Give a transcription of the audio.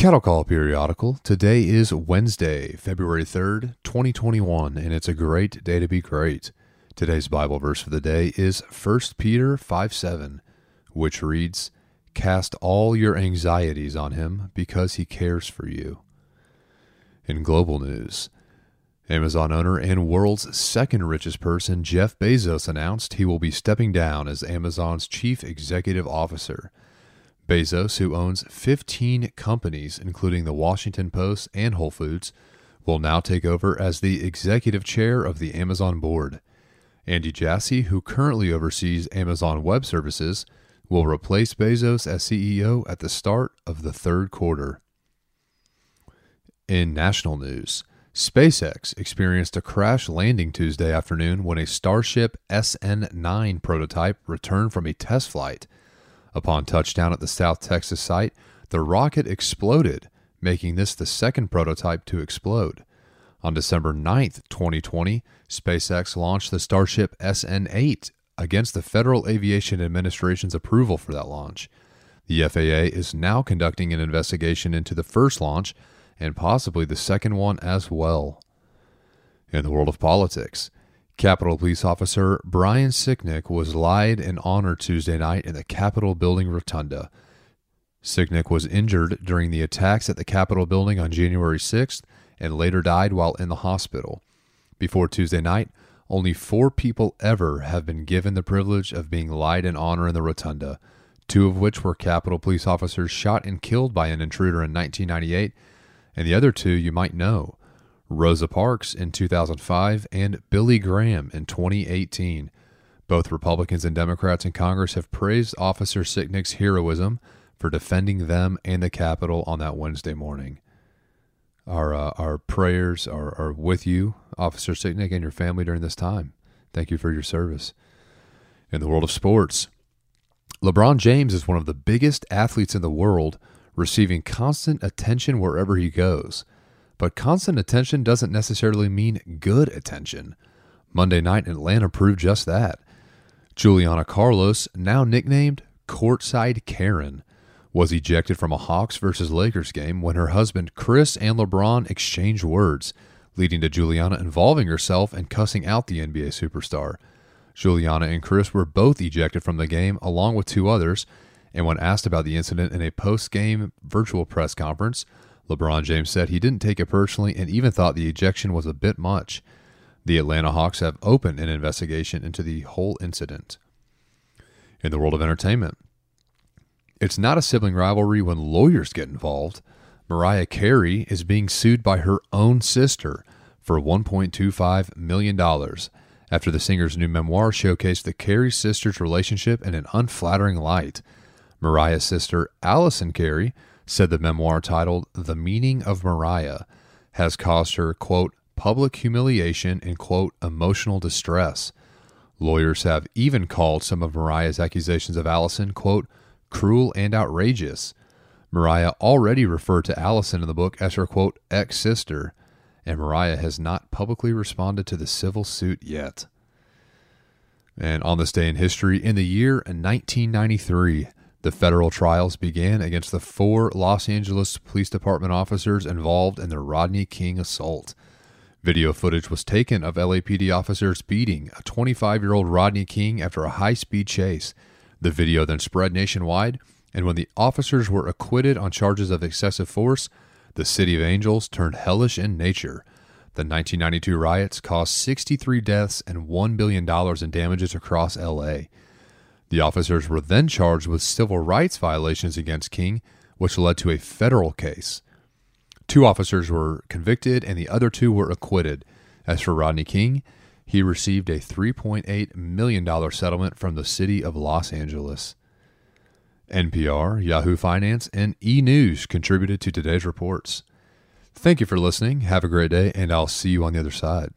Cattle Call Periodical. Today is Wednesday, February 3rd, 2021, and it's a great day to be great. Today's Bible verse for the day is 1 Peter 5 7, which reads, Cast all your anxieties on him because he cares for you. In global news, Amazon owner and world's second richest person, Jeff Bezos, announced he will be stepping down as Amazon's chief executive officer. Bezos, who owns 15 companies, including the Washington Post and Whole Foods, will now take over as the executive chair of the Amazon board. Andy Jassy, who currently oversees Amazon Web Services, will replace Bezos as CEO at the start of the third quarter. In national news, SpaceX experienced a crash landing Tuesday afternoon when a Starship SN 9 prototype returned from a test flight. Upon touchdown at the South Texas site, the rocket exploded, making this the second prototype to explode. On December 9th, 2020, SpaceX launched the Starship SN 8 against the Federal Aviation Administration's approval for that launch. The FAA is now conducting an investigation into the first launch and possibly the second one as well. In the world of politics, Capitol Police Officer Brian Sicknick was lied in honor Tuesday night in the Capitol Building Rotunda. Sicknick was injured during the attacks at the Capitol Building on January 6th and later died while in the hospital. Before Tuesday night, only four people ever have been given the privilege of being lied in honor in the Rotunda, two of which were Capitol police officers shot and killed by an intruder in 1998, and the other two you might know. Rosa Parks in 2005, and Billy Graham in 2018. Both Republicans and Democrats in Congress have praised Officer Sicknick's heroism for defending them and the Capitol on that Wednesday morning. Our, uh, our prayers are, are with you, Officer Sicknick, and your family during this time. Thank you for your service. In the world of sports, LeBron James is one of the biggest athletes in the world, receiving constant attention wherever he goes. But constant attention doesn't necessarily mean good attention. Monday night in Atlanta proved just that. Juliana Carlos, now nicknamed Courtside Karen, was ejected from a Hawks versus Lakers game when her husband Chris and LeBron exchanged words, leading to Juliana involving herself and cussing out the NBA superstar. Juliana and Chris were both ejected from the game along with two others, and when asked about the incident in a post-game virtual press conference, LeBron James said he didn't take it personally and even thought the ejection was a bit much. The Atlanta Hawks have opened an investigation into the whole incident. In the world of entertainment, it's not a sibling rivalry when lawyers get involved. Mariah Carey is being sued by her own sister for $1.25 million after the singer's new memoir showcased the Carey sisters' relationship in an unflattering light. Mariah's sister, Allison Carey, said the memoir titled The Meaning of Mariah has caused her, quote, public humiliation and, quote, emotional distress. Lawyers have even called some of Mariah's accusations of Allison, quote, cruel and outrageous. Mariah already referred to Allison in the book as her, quote, ex sister, and Mariah has not publicly responded to the civil suit yet. And on this day in history, in the year 1993, the federal trials began against the four Los Angeles Police Department officers involved in the Rodney King assault. Video footage was taken of LAPD officers beating a 25 year old Rodney King after a high speed chase. The video then spread nationwide, and when the officers were acquitted on charges of excessive force, the City of Angels turned hellish in nature. The 1992 riots caused 63 deaths and $1 billion in damages across LA. The officers were then charged with civil rights violations against King, which led to a federal case. Two officers were convicted and the other two were acquitted. As for Rodney King, he received a $3.8 million settlement from the city of Los Angeles. NPR, Yahoo Finance, and E News contributed to today's reports. Thank you for listening. Have a great day, and I'll see you on the other side.